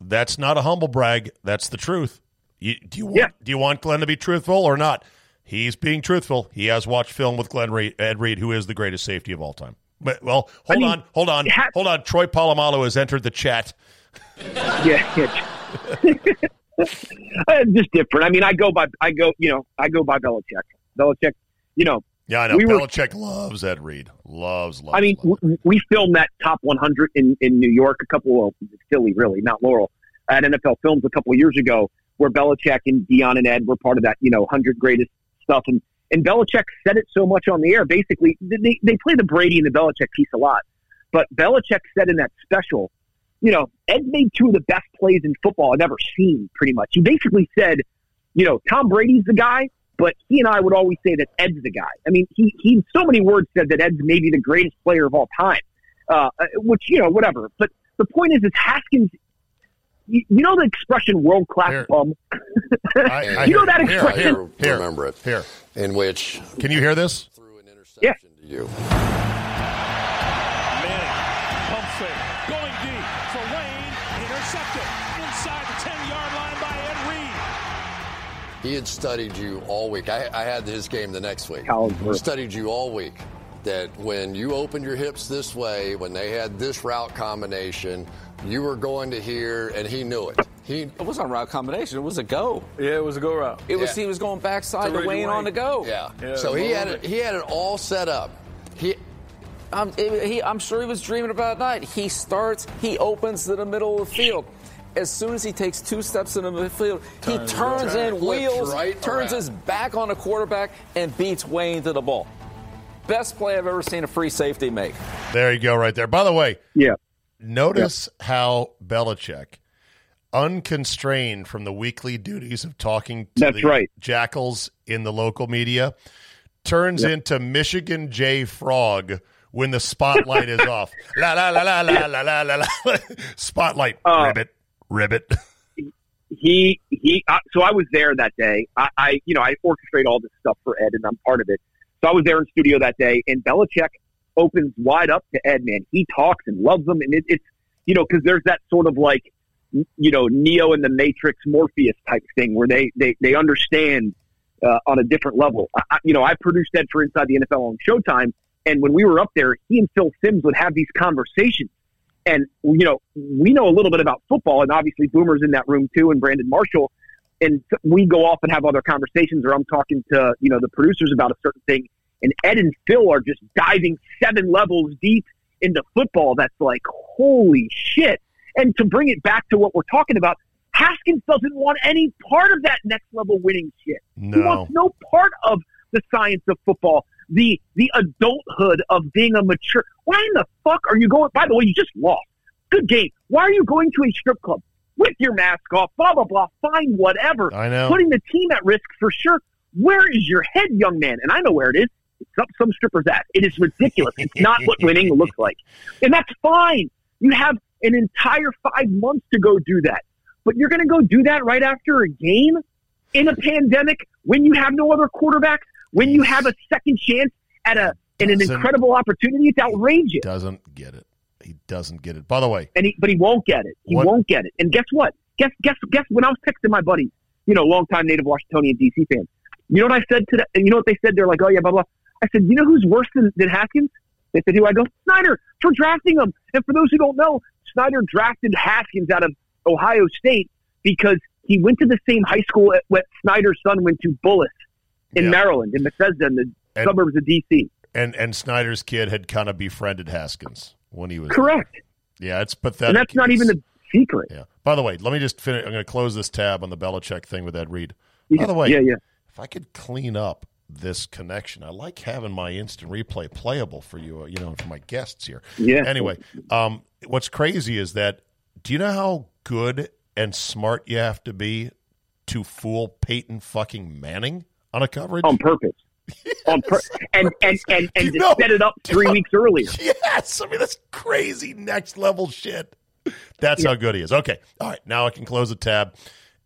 that's not a humble brag. That's the truth. You, do you want Yeah. do you want Glenn to be truthful or not? He's being truthful. He has watched film with Glenn Reed, Ed Reed, who is the greatest safety of all time. But well, hold mean, on, hold on, ha- hold on. Troy Polamalu has entered the chat. Yeah, yeah. Just different. I mean, I go by, I go, you know, I go by Belichick. Belichick, you know, Yeah, I know. We were- Belichick loves Ed Reed. Loves, loves. I mean, loves. w- we filmed that top 100 in, in New York a couple of Philly, really, not Laurel, at NFL Films a couple of years ago, where Belichick and Dion and Ed were part of that, you know, 100 greatest stuff. And, and Belichick said it so much on the air. Basically, they, they play the Brady and the Belichick piece a lot. But Belichick said in that special, you know, Ed made two of the best plays in football I've ever seen, pretty much. He basically said, you know, Tom Brady's the guy, but he and I would always say that Ed's the guy. I mean, he, he so many words said that Ed's maybe the greatest player of all time, uh, which, you know, whatever. But the point is, is Haskins, you, you know the expression world class bum? I, I you know hear- that here, expression? Here, here, remember it. Here, in which can you hear this? threw an interception Yeah. to you. He had studied you all week. I, I had his game the next week. He studied you all week. That when you opened your hips this way, when they had this route combination, you were going to here, and he knew it. He It wasn't a route combination. It was a go. Yeah, it was a go route. It was Yeah. he was going backside To to Wayne Wayne. on the go. yeah. Yeah, so he had it. He had it all set up. He I'm, it- he, I'm sure he was dreaming about that. He starts, he opens to the middle of the field as soon as he takes two steps into the field, turns he turns in wheels, right turns around. his back on a quarterback, and beats Wayne to the ball. Best play I've ever seen a free safety make. There you go, right there. By the way, yeah. Notice yeah. how Belichick, unconstrained from the weekly duties of talking to That's the right. jackals in the local media, turns yeah. into Michigan J. Frog when the spotlight is off. La la la la la la la la. Spotlight uh, ribbit. Ribbit. he he uh, so I was there that day. I, I you know I orchestrate all this stuff for Ed and I'm part of it. So I was there in studio that day and Belichick opens wide up to Ed. Man, he talks and loves him and it, it's you know because there's that sort of like you know Neo in the Matrix Morpheus type thing where they they they understand uh, on a different level. I- you know I produced Ed for Inside the NFL on Showtime and when we were up there, he and Phil Simms would have these conversations. And you know, we know a little bit about football, and obviously Boomer's in that room too, and Brandon Marshall. And we go off and have other conversations, or I'm talking to you know the producers about a certain thing, and Ed and Phil are just diving seven levels deep into football. That's like holy shit. And to bring it back to what we're talking about, Haskins doesn't want any part of that next level winning shit. He wants no part of the science of football, the the adulthood of being a mature. Why in the fuck are you going? By the way, you just lost. Good game. Why are you going to a strip club with your mask off? Blah blah blah. Fine, whatever. I know. Putting the team at risk for sure. Where is your head, young man? And I know where it is. It's up some stripper's ass. It is ridiculous. It's not what winning looks like, and that's fine. You have an entire five months to go do that, but you're going to go do that right after a game in a pandemic when you have no other quarterbacks, when you have a second chance at a in an incredible opportunity. It's outrageous. He doesn't get it. He doesn't get it. By the way, and he, but he won't get it. He What- won't get it. And guess what? Guess guess guess when I was texting my buddies, you know, longtime native Washingtonian DC fan, You know what I said to them? You know what they said? They're like, oh yeah, blah blah. I said, you know who's worse than, than Haskins? They said, who? I go, Snyder for drafting him. And for those who don't know, Snyder drafted Haskins out of Ohio State because he went to the same high school at what Snyder's son went to, Bullis, in Yeah. Maryland, in Bethesda, in the And- suburbs of DC. and and Snyder's kid had kind of befriended Haskins when he was Correct. Yeah, it's pathetic. And that's not even the secret. Yeah. By the way, let me just finish. I'm going to close this tab on the Belichick thing with Ed Reed. Yeah, By the way, yeah, yeah. if I could clean up this connection, I like having my instant replay playable for you, uh, you know, for my guests here. Yeah. Anyway, um, what's crazy is that do you know how good and smart you have to be to fool Peyton fucking Manning on a coverage? on purpose. On pur- and and and, and know- set it up three weeks earlier. Yes, I mean that's crazy next level shit. That's how good he is. Okay, all right. Now I can close the tab,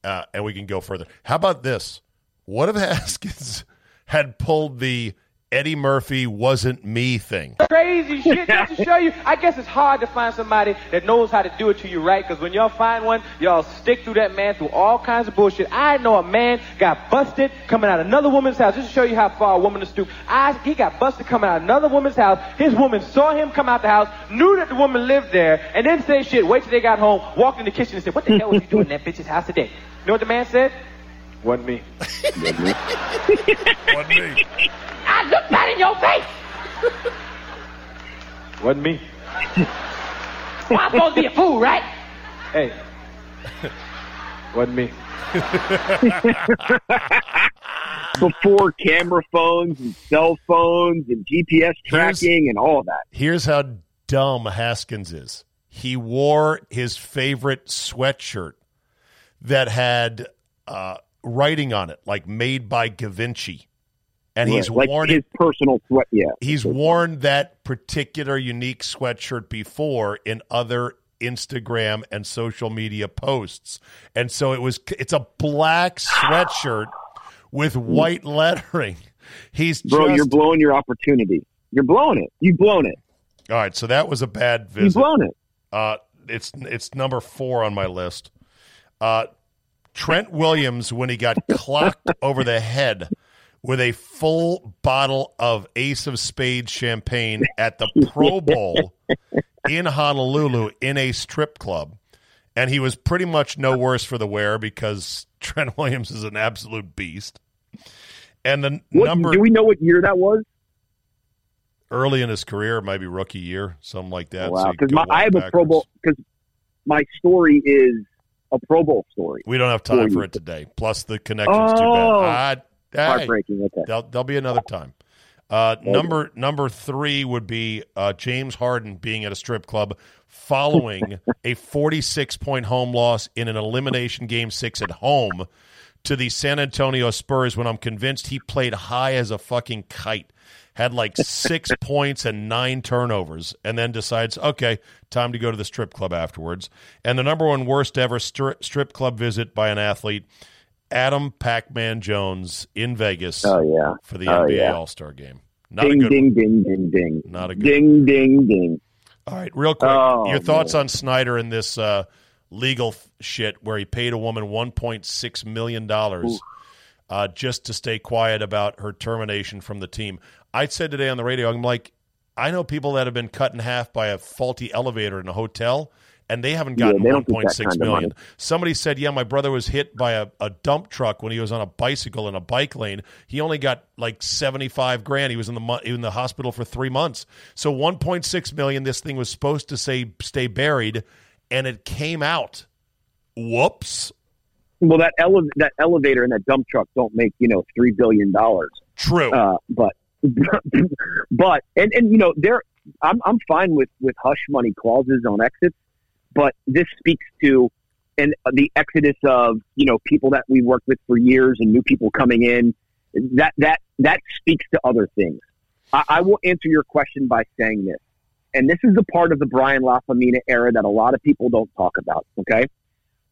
uh, and we can go further. How about this? What if Haskins had pulled the Eddie Murphy wasn't me thing? crazy shit just to show you. I guess it's hard to find somebody that knows how to do it to you right. Because when y'all find one, y'all stick through that man through all kinds of bullshit. I know a man got busted coming out of another woman's house. Just to show you how far a woman is stoop. I he got busted coming out of another woman's house. His woman saw him come out the house, knew that the woman lived there, and then say shit. Wait till they got home, walked in the kitchen and said, "What the hell was you doing in that bitch's house today?" You know what the man said? Wasn't me. Wasn't me. I looked that in your face. Wasn't me. well, I'm supposed to be a fool, right? Hey. Wasn't me. Before camera phones and cell phones and GPS tracking and all of that. Here's how dumb Haskins is. He wore his favorite sweatshirt that had uh, writing on it, like made by Gavinci. And he's like worn his personal sweat. Yeah, he's worn that particular unique sweatshirt before in other Instagram and social media posts. And so it was it's a black sweatshirt with white lettering. He's bro. just, You're blowing your opportunity. You're blowing it. You've blown it. All right, so that was a bad visit. You've blown it. Uh, it's it's number four on my list. Uh, Trent Williams, when he got clocked over the head with a full bottle of Ace of Spades champagne at the Pro Bowl in Honolulu in a strip club. And he was pretty much no worse for the wear because Trent Williams is an absolute beast. And the What, number do we know what year that was? early in his career, maybe rookie year, something like that. wow, because go I have a. Pro Bowl because my story is a Pro Bowl story. We don't have time For it today. Plus, the connection's Oh. too bad. Ah, hey, Heartbreaking. Okay. There'll, there'll be another time. Uh, number number three would be uh, James Harden being at a strip club following a 46 point home loss in an elimination game six at home to the San Antonio Spurs when I'm convinced he played high as a fucking kite, had like six points and nine turnovers, and then decides, okay, time to go to the strip club afterwards. And the number one worst ever stri- strip club visit by an athlete, Adam Pac Man Jones in Vegas Oh yeah. for the Oh, NBA yeah. All Star game. Not a ding, good ding, one. ding, ding, ding. Not a good ding, ding, ding. All right, real quick, Oh, your thoughts man. on Snyder and this uh, legal shit where he paid a woman one point six million dollars uh, just to stay quiet about her termination from the team. I said today on the radio, I'm like, I know people that have been cut in half by a faulty elevator in a hotel, and they haven't gotten they one don't get point that six kind of million. money. Somebody said, yeah, my brother was hit by a, a dump truck when he was on a bicycle in a bike lane. He only got like seventy five grand. He was in the in the hospital for three months. So one point six million. This thing was supposed to say stay buried, and it came out. Whoops. Well, that ele- that elevator and that dump truck don't make you know three billion dollars. True. Uh, but but and and you know there I'm I'm fine with with hush money clauses on exits, but this speaks to and the exodus of you know people that we worked with for years and new people coming in. That that that speaks to other things. I, I will answer your question by saying this, and this is the part of the Brian Lafemina era that a lot of people don't talk about. Okay.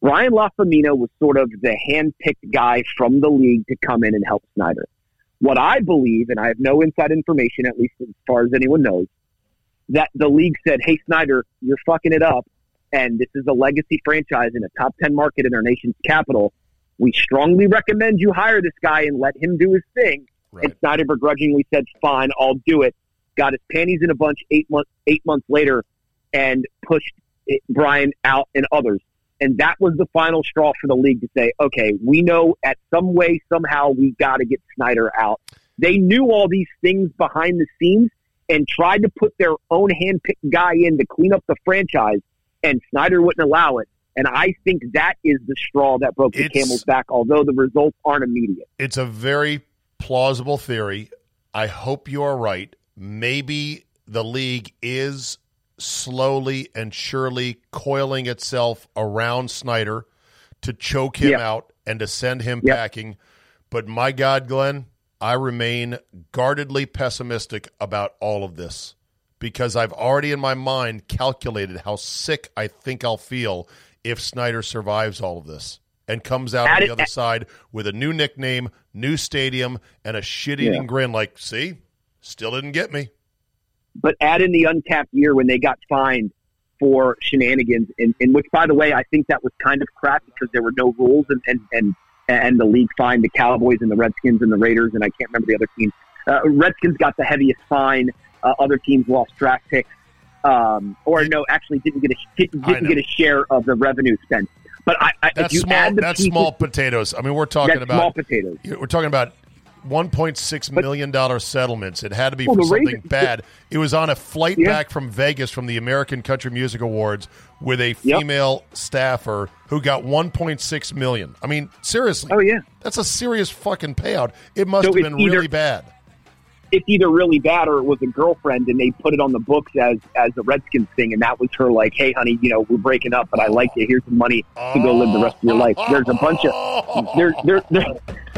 Brian Lafemina was sort of the hand-picked guy from the league to come in and help Snyder. What I believe, and I have no inside information, at least as far as anyone knows, that the league said, "Hey Snyder, you're fucking it up, and this is a legacy franchise in a top ten market in our nation's capital. We strongly recommend you hire this guy and let him do his thing." And Snyder begrudgingly said, "Fine, I'll do it." Got his panties in a bunch eight months eight months later, and pushed it, Brian out and others. And that was the final straw for the league to say, okay, we know at some way, somehow, we got to get Snyder out. They knew all these things behind the scenes and tried to put their own handpicked guy in to clean up the franchise, and Snyder wouldn't allow it. And I think that is the straw that broke the It's- camel's back, although the results aren't immediate. It's a very plausible theory. I hope you are right. Maybe the league is slowly and surely coiling itself around Snyder to choke him Yep. out and to send him Yep. packing. But my God, Glenn, I remain guardedly pessimistic about all of this because I've already in my mind calculated how sick I think I'll feel if Snyder survives all of this and comes out on the other side with a new nickname, new stadium, and a shit eating Yeah. grin like, see, still didn't get me. But add in the uncapped year when they got fined for shenanigans, in, in which, by the way, I think that was kind of crap because there were no rules, and and and, and the league fined the Cowboys and the Redskins and the Raiders, and I can't remember the other team. Uh, Redskins got the heaviest fine. Uh, other teams lost draft picks, um, or no, actually didn't get a didn't, didn't get a share of the revenue spent. But I, I if That's you small. add the That's pieces- small potatoes. I mean, we're talking That's about small potatoes. We're talking about one point six million dollar settlements. It had to be Well, for something bad. It was on a flight Yeah. back from Vegas from the American Country Music Awards with a female staffer who got one point six million. I mean, seriously. Oh yeah, that's a serious fucking payout. It must So have been either- really bad. It's either really bad or it was a girlfriend and they put it on the books as as a Redskins thing and that was her like, hey honey, you know, we're breaking up, but I like you. Here's some money to go live the rest of your life. There's a bunch of there there, there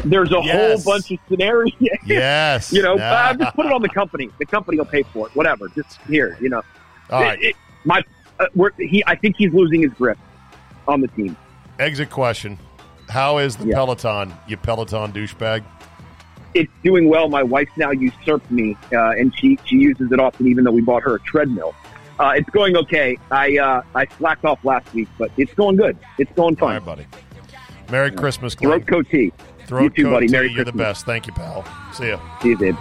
there's a Yes. whole bunch of scenarios. Yes. you know, uh, just put it on the company. The company will pay for it. Whatever. Just here, you know. All right. It- it- my uh, we're, he, I think he's losing his grip on the team. Exit question: How is the Yeah. Peloton? You Peloton douchebag. It's doing well. My wife's now usurped me, uh, and she she uses it often, even though we bought her a treadmill. Uh, it's going okay. I uh, I slacked off last week, but it's going good. It's going All fine. right, buddy. Merry Christmas, Glenn. Throat coat tea. Throat you too, coat buddy. Merry You're the best. Thank you, pal. See ya. See you, dude.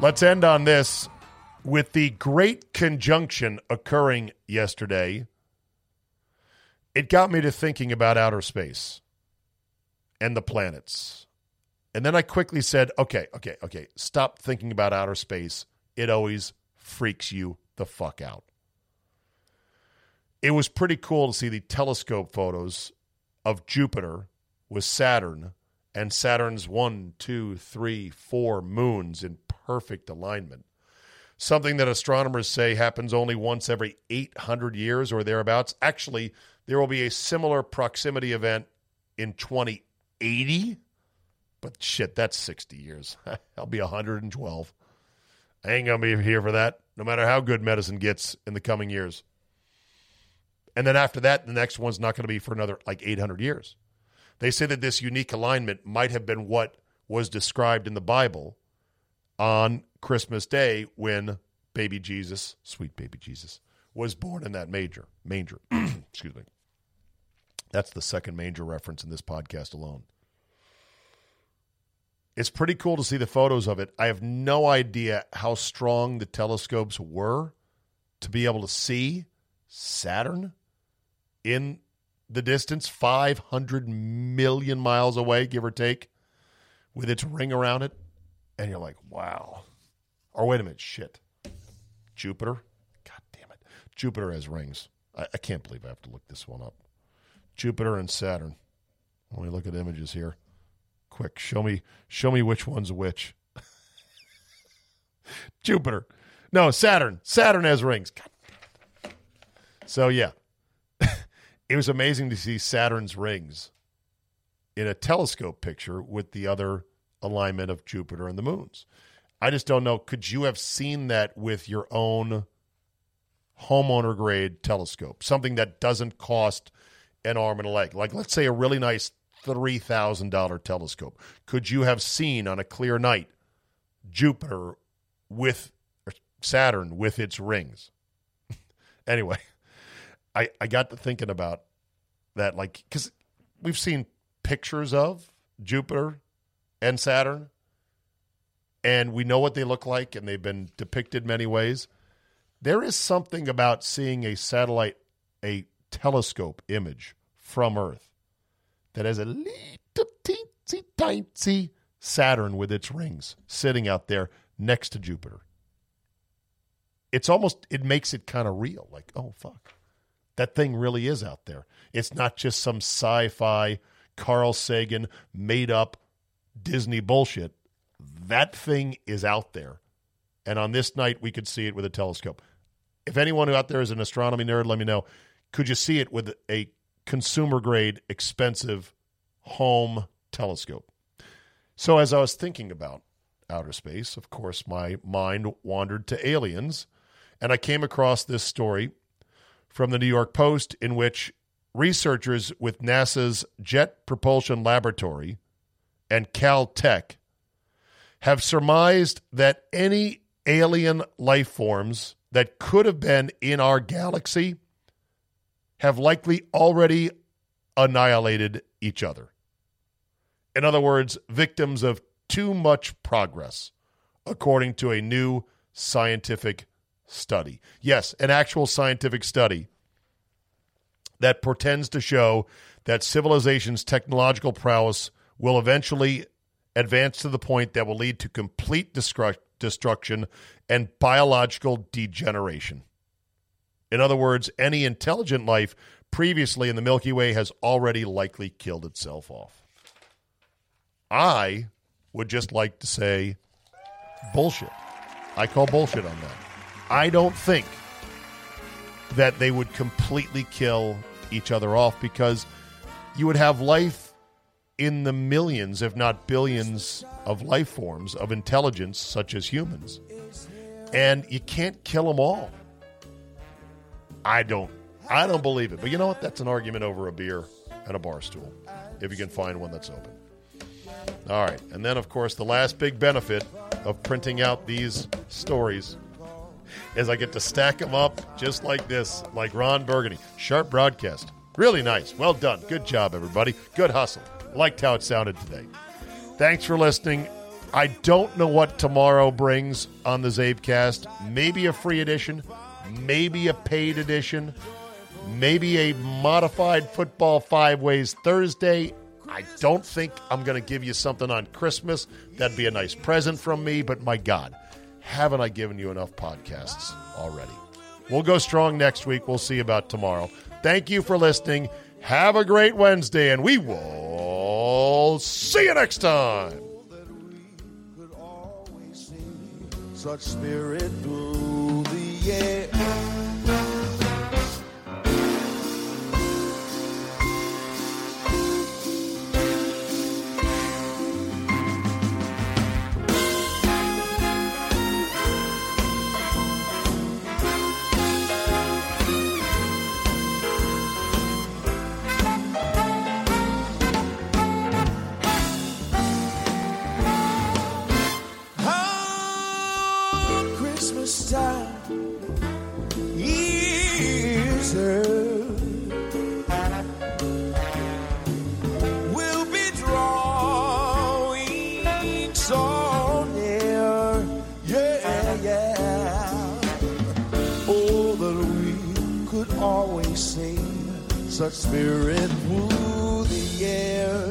Let's end on this with the great conjunction occurring yesterday. It got me to thinking about outer space and the planets. And then I quickly said, okay, okay, okay, stop thinking about outer space. It always freaks you the fuck out. It was pretty cool to see the telescope photos of Jupiter with Saturn and Saturn's one, two, three, four moons in perfect alignment. Something that astronomers say happens only once every 800 years or thereabouts. Actually, there will be a similar proximity event in 2080. But shit, that's 60 years. I'll be 112. I ain't going to be here for that, no matter how good medicine gets in the coming years. And then after that, the next one's not going to be for another like 800 years. They say that this unique alignment might have been what was described in the Bible on Christmas Day when baby Jesus, sweet baby Jesus, was born in that major Manger. Excuse me. That's the second manger reference in this podcast alone. It's pretty cool to see the photos of it. I have no idea how strong the telescopes were to be able to see Saturn in the distance, 500 million miles away, give or take, with its ring around it. And you're like, wow. Or wait a minute, shit. Jupiter? God damn it. Jupiter has rings. I, I can't believe I have to look this one up. Jupiter and Saturn. Let me look at images here. Quick, show me show me which one's which. Jupiter. No, Saturn. Saturn has rings. God. So yeah. it was amazing to see Saturn's rings in a telescope picture with the other alignment of Jupiter and the moons. I just don't know. Could you have seen that with your own homeowner grade telescope? Something that doesn't cost an arm and a leg. Like, let's say a really nice $3,000 telescope. Could you have seen on a clear night Jupiter with Saturn with its rings? anyway, I, I got to thinking about that, like, because we've seen pictures of Jupiter and Saturn, and we know what they look like, and they've been depicted many ways. There is something about seeing a satellite, a telescope image from Earth that has a little teensy tiny Saturn with its rings sitting out there next to Jupiter. It's almost, it makes it kind of real. Like, oh, fuck. That thing really is out there. It's not just some sci fi, Carl Sagan made up Disney bullshit. That thing is out there. And on this night, we could see it with a telescope. If anyone out there is an astronomy nerd, let me know. Could you see it with a consumer grade, expensive home telescope? So, as I was thinking about outer space, of course, my mind wandered to aliens, and I came across this story from the New York Post in which researchers with NASA's Jet Propulsion Laboratory and Caltech have surmised that any alien life forms that could have been in our galaxy have likely already annihilated each other. In other words, victims of too much progress, according to a new scientific study. Yes, an actual scientific study that pretends to show that civilization's technological prowess will eventually advance to the point that will lead to complete destru- destruction and biological degeneration. In other words, any intelligent life previously in the Milky Way has already likely killed itself off. I would just like to say bullshit. I call bullshit on that. I don't think that they would completely kill each other off because you would have life in the millions, if not billions, of life forms of intelligence, such as humans. And you can't kill them all. I don't. I don't believe it. But you know what? That's an argument over a beer and a bar stool, if you can find one that's open. All right. And then, of course, the last big benefit of printing out these stories is I get to stack them up just like this, like Ron Burgundy. Sharp broadcast. Really nice. Well done. Good job, everybody. Good hustle. Liked how it sounded today. Thanks for listening. I don't know what tomorrow brings on the Czabecast. Maybe a free edition, maybe a paid edition, maybe a modified football five ways Thursday. I don't think I'm going to give you something on Christmas. That'd be a nice present from me, but my God, haven't I given you enough podcasts already? We'll go strong next week. We'll see about tomorrow. Thank you for listening. Have a great Wednesday, and we will see you next time. Such spirit through the air. Such spirit through the air.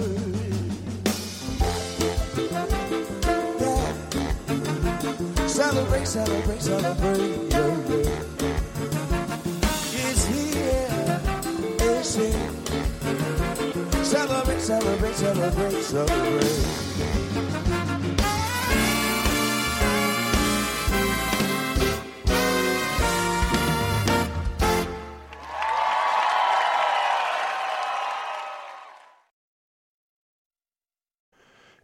Celebrate, celebrate, celebrate. Yeah, yeah. It's here, it's here. Celebrate, celebrate, celebrate, celebrate.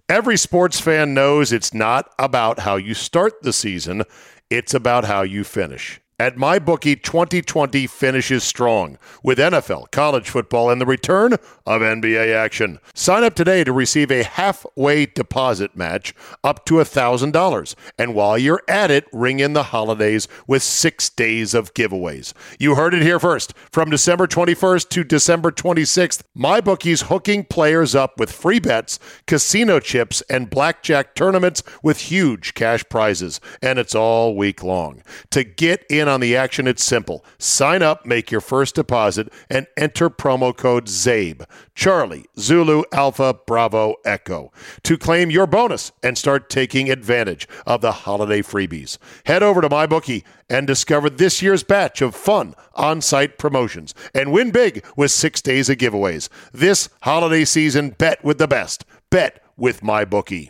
Every sports fan knows it's not about how you start the season, it's about how you finish. At MyBookie, 2020 finishes strong with NFL, college football, and the return of NBA action. Sign up today to receive a halfway deposit match up to $1,000. And while you're at it, ring in the holidays with six days of giveaways. You heard it here first. From December 21st to December 26th, MyBookie's hooking players up with free bets, casino chips, and blackjack tournaments with huge cash prizes. And it's all week long. To get in on the action, it's simple. Sign up, make your first deposit, and enter promo code CZABE. Charlie, Zulu, Alpha, Bravo, Echo to claim your bonus and start taking advantage of the holiday freebies. Head over to MyBookie and discover this year's batch of fun on site promotions and win big with six days of giveaways. This holiday season, bet with the best. Bet with MyBookie.